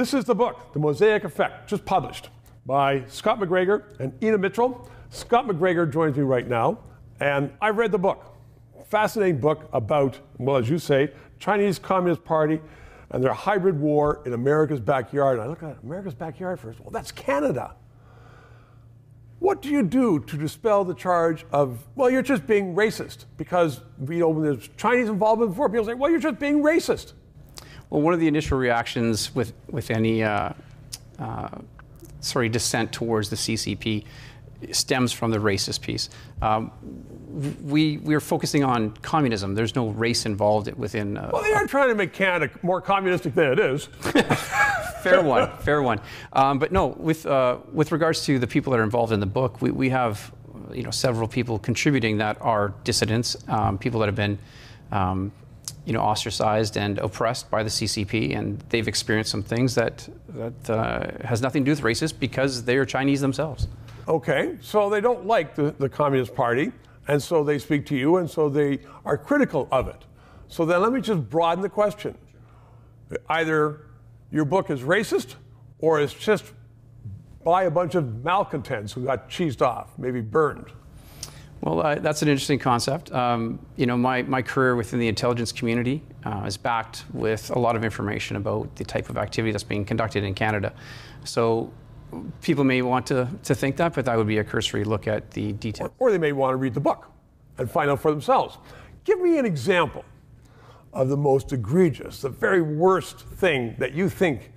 This is the book, The Mosaic Effect, just published by Scott McGregor and Ina Mitchell. Scott McGregor joins me right now, and I've read the book. Fascinating book about, well, as you say, Chinese Communist Party and their hybrid war in America's backyard. And I look at America's backyard first. Well, that's Canada. What do you do to dispel the charge of, well, you're just being racist? Because, you know, when there's Chinese involvement before, people say, well, you're just being racist. Well, one of the initial reactions with, with any uh, uh, sorry, dissent towards the CCP stems from the racist piece. Um, we we're focusing on communism. There's no race involved within. Uh, well, they are trying to make Canada more communistic than it is. fair one, fair one. Um, but no, with uh, with regards to the people that are involved in the book, we, we have you know several people contributing that are dissidents, um, people that have been. You know, ostracized and oppressed by the CCP, and they've experienced some things that that uh, has nothing to do with racist because they are Chinese themselves. Okay, so they don't like the, the Communist Party, and so they speak to you, and so they are critical of it. So then let me just broaden the question. Either your book is racist, or it's just by a bunch of malcontents who got cheesed off, maybe burned. Well, uh, that's an interesting concept. Um, you know, my, my career within the intelligence community uh, is backed with a lot of information about the type of activity that's being conducted in Canada. So people may want to, to think that, but that would be a cursory look at the details. Or, or they may want to read the book and find out for themselves. Give me an example of the most egregious, the very worst thing that you think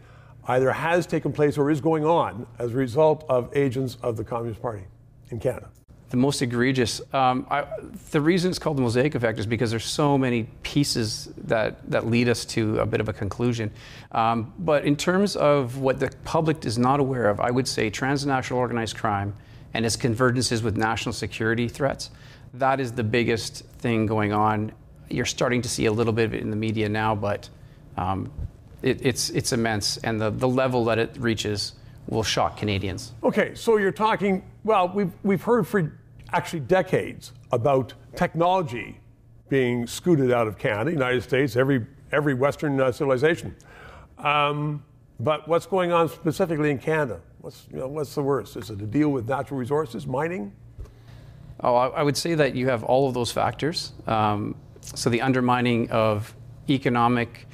either has taken place or is going on as a result of agents of the Communist Party in Canada the most egregious. Um, I, the reason it's called the mosaic effect is because there's so many pieces that, that lead us to a bit of a conclusion. Um, but in terms of what the public is not aware of, I would say transnational organized crime and its convergences with national security threats, that is the biggest thing going on. You're starting to see a little bit of it in the media now, but um, it, it's, it's immense. And the, the level that it reaches will shock Canadians. Okay, so you're talking, well, we've, we've heard for actually decades about technology being scooted out of Canada, United States, every, every Western uh, civilization. Um, but what's going on specifically in Canada? What's, you know, what's the worst? Is it to deal with natural resources, mining? Oh, I, I would say that you have all of those factors. Um, so the undermining of economic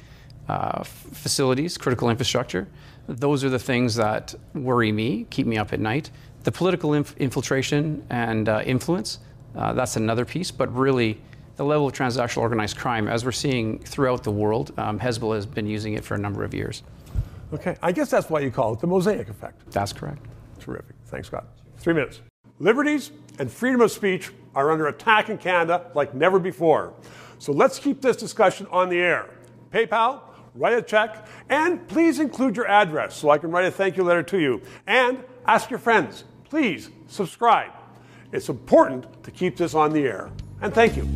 uh, facilities, critical infrastructure, those are the things that worry me, keep me up at night. The political inf- infiltration and uh, influence, uh, that's another piece, but really the level of transnational organized crime, as we're seeing throughout the world, um, Hezbollah has been using it for a number of years. Okay, I guess that's why you call it the mosaic effect. That's correct. Terrific. Thanks, Scott. Three minutes. Liberties and freedom of speech are under attack in Canada like never before. So let's keep this discussion on the air. PayPal, write a check, and please include your address so I can write a thank you letter to you. And ask your friends please subscribe. It's important to keep this on the air. And thank you.